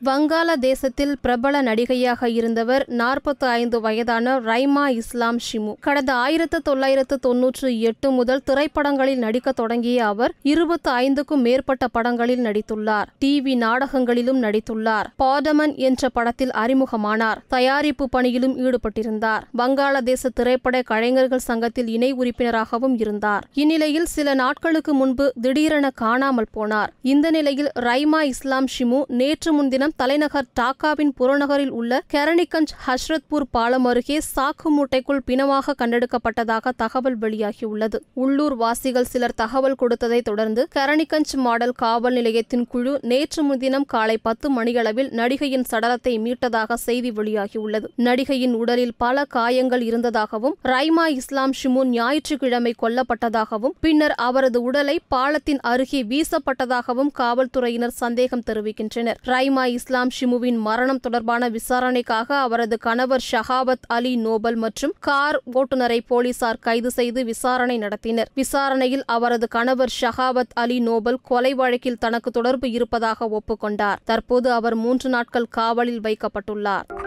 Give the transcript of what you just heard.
வங்காளதேசத்தில் பிரபல நடிகையாக இருந்தவர் நாற்பத்தி ஐந்து வயதான ரைமா இஸ்லாம் ஷிமு. கடந்த ஆயிரத்து தொள்ளாயிரத்து தொன்னூற்று எட்டு முதல் திரைப்படங்களில் நடிக்க தொடங்கிய அவர் இருபத்தி ஐந்துக்கும் மேற்பட்ட படங்களில் நடித்துள்ளார். டிவி நாடகங்களிலும் நடித்துள்ளார். பாடமன் என்ற படத்தில் அறிமுகமானார். தயாரிப்பு பணியிலும் ஈடுபட்டிருந்தார். வங்காளதேச திரைப்பட கலைஞர்கள் சங்கத்தில் இணை உறுப்பினராகவும் இருந்தார். இந்நிலையில் சில நாட்களுக்கு முன்பு திடீரென காணாமல் போனார். இந்த நிலையில் ரைமா இஸ்லாம் ஷிமு நேற்று முன்தினம் தலைநகர் டாக்காவின் புறநகரில் உள்ள கரணிகஞ்ச் ஹஷ்ரத்பூர் பாலம் அருகே சாக்கு மூட்டைக்குள் பிணமாக கண்டெடுக்கப்பட்டதாக தகவல் வெளியாகியுள்ளது. உள்ளூர் வாசிகள் சிலர் தகவல் கொடுத்ததை தொடர்ந்து கரணிகஞ்ச் மாடல் காவல் நிலையத்தின் குழு நேற்று முன்தினம் காலை பத்து மணியளவில் நடிகையின் சடலத்தை மீட்டதாக செய்தி வெளியாகியுள்ளது. நடிகையின் உடலில் பல காயங்கள் இருந்ததாகவும் ரைமா இஸ்லாம் ஷிமு ஞாயிற்றுக்கிழமை கொல்லப்பட்டதாகவும் பின்னர் அவரது உடலை பாலத்தின் அருகே வீசப்பட்டதாகவும் காவல்துறையினர் சந்தேகம் தெரிவிக்கின்றனர். ரைமா இஸ்லாம் ஷிமுவின் மரணம் தொடர்பான விசாரணைக்காக அவரது கணவர் ஷஹாபத் அலி நோபல் மற்றும் கார் ஓட்டுநரை போலீசார் கைது செய்து விசாரணை நடத்தினர். விசாரணையில் அவரது கணவர் ஷஹாபத் அலி நோபல் கொலை வழக்கில் தனக்கு தொடர்பு இருப்பதாக ஒப்புக்கொண்டார். தற்போது அவர் மூன்று நாட்கள் காவலில் வைக்கப்பட்டுள்ளார்.